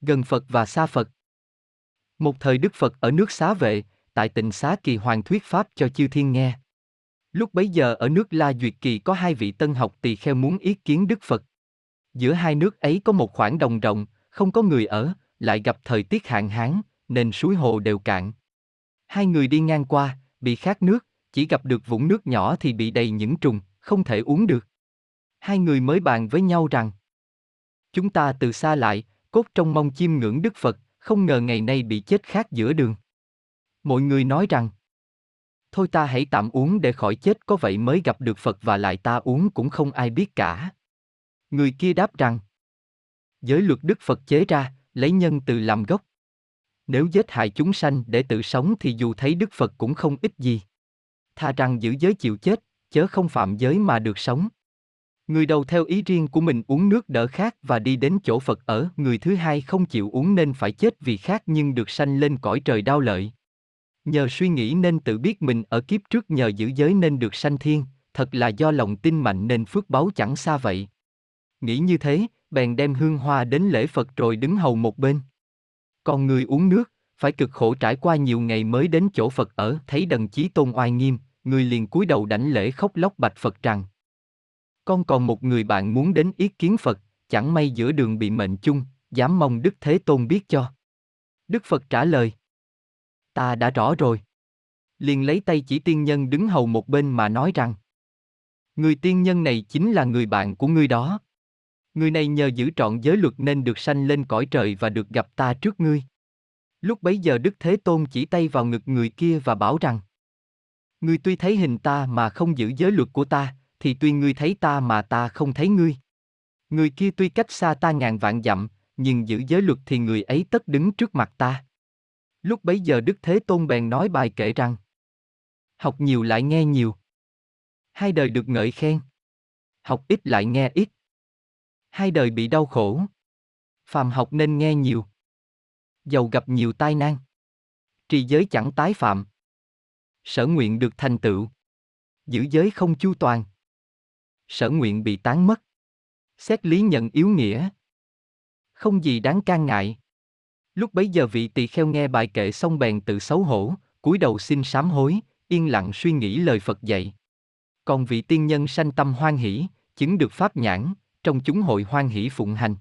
Gần Phật và xa Phật. Một thời Đức Phật ở nước Xá Vệ, tại tịnh Xá Kỳ Hoàng thuyết Pháp cho chư thiên nghe. Lúc bấy giờ ở nước La Duyệt Kỳ có hai vị tân học tỳ kheo muốn ý kiến Đức Phật. Giữa hai nước ấy có một khoảng đồng rộng, không có người ở, lại gặp thời tiết hạn hán, nên suối hồ đều cạn. Hai người đi ngang qua, bị khát nước, chỉ gặp được vũng nước nhỏ thì bị đầy những trùng, không thể uống được. Hai người mới bàn với nhau rằng Chúng ta từ xa lại, cốt trong mong chiêm ngưỡng Đức Phật, không ngờ ngày nay bị chết khác giữa đường. Mọi người nói rằng Thôi ta hãy tạm uống để khỏi chết có vậy mới gặp được Phật và lại ta uống cũng không ai biết cả. Người kia đáp rằng Giới luật Đức Phật chế ra, lấy nhân từ làm gốc. Nếu giết hại chúng sanh để tự sống thì dù thấy Đức Phật cũng không ích gì. Tha rằng giữ giới chịu chết, chớ không phạm giới mà được sống. Người đầu theo ý riêng của mình uống nước đỡ khát và đi đến chỗ Phật ở, người thứ hai không chịu uống nên phải chết vì khát nhưng được sanh lên cõi trời đau lợi. Nhờ suy nghĩ nên tự biết mình ở kiếp trước nhờ giữ giới nên được sanh thiên, thật là do lòng tin mạnh nên phước báu chẳng xa vậy. Nghĩ như thế, bèn đem hương hoa đến lễ Phật rồi đứng hầu một bên. Còn người uống nước, phải cực khổ trải qua nhiều ngày mới đến chỗ Phật ở, thấy đần chí tôn oai nghiêm, người liền cúi đầu đảnh lễ khóc lóc bạch Phật rằng con còn một người bạn muốn đến yết kiến Phật, chẳng may giữa đường bị mệnh chung, dám mong Đức Thế Tôn biết cho. Đức Phật trả lời Ta đã rõ rồi. Liền lấy tay chỉ tiên nhân đứng hầu một bên mà nói rằng Người tiên nhân này chính là người bạn của ngươi đó. Người này nhờ giữ trọn giới luật nên được sanh lên cõi trời và được gặp ta trước ngươi. Lúc bấy giờ Đức Thế Tôn chỉ tay vào ngực người kia và bảo rằng Ngươi tuy thấy hình ta mà không giữ giới luật của ta, thì tuy ngươi thấy ta mà ta không thấy ngươi. Người kia tuy cách xa ta ngàn vạn dặm, nhưng giữ giới luật thì người ấy tất đứng trước mặt ta. Lúc bấy giờ Đức Thế Tôn bèn nói bài kể rằng Học nhiều lại nghe nhiều. Hai đời được ngợi khen. Học ít lại nghe ít. Hai đời bị đau khổ. Phàm học nên nghe nhiều. Giàu gặp nhiều tai nan. Trì giới chẳng tái phạm. Sở nguyện được thành tựu. Giữ giới không chu toàn. Sở nguyện bị tán mất. Xét lý nhận yếu nghĩa. Không gì đáng can ngại. Lúc bấy giờ vị tỳ kheo nghe bài kệ xong bèn tự xấu hổ, cúi đầu xin sám hối, yên lặng suy nghĩ lời Phật dạy. Còn vị tiên nhân sanh tâm hoan hỷ, chứng được pháp nhãn, trong chúng hội hoan hỷ phụng hành.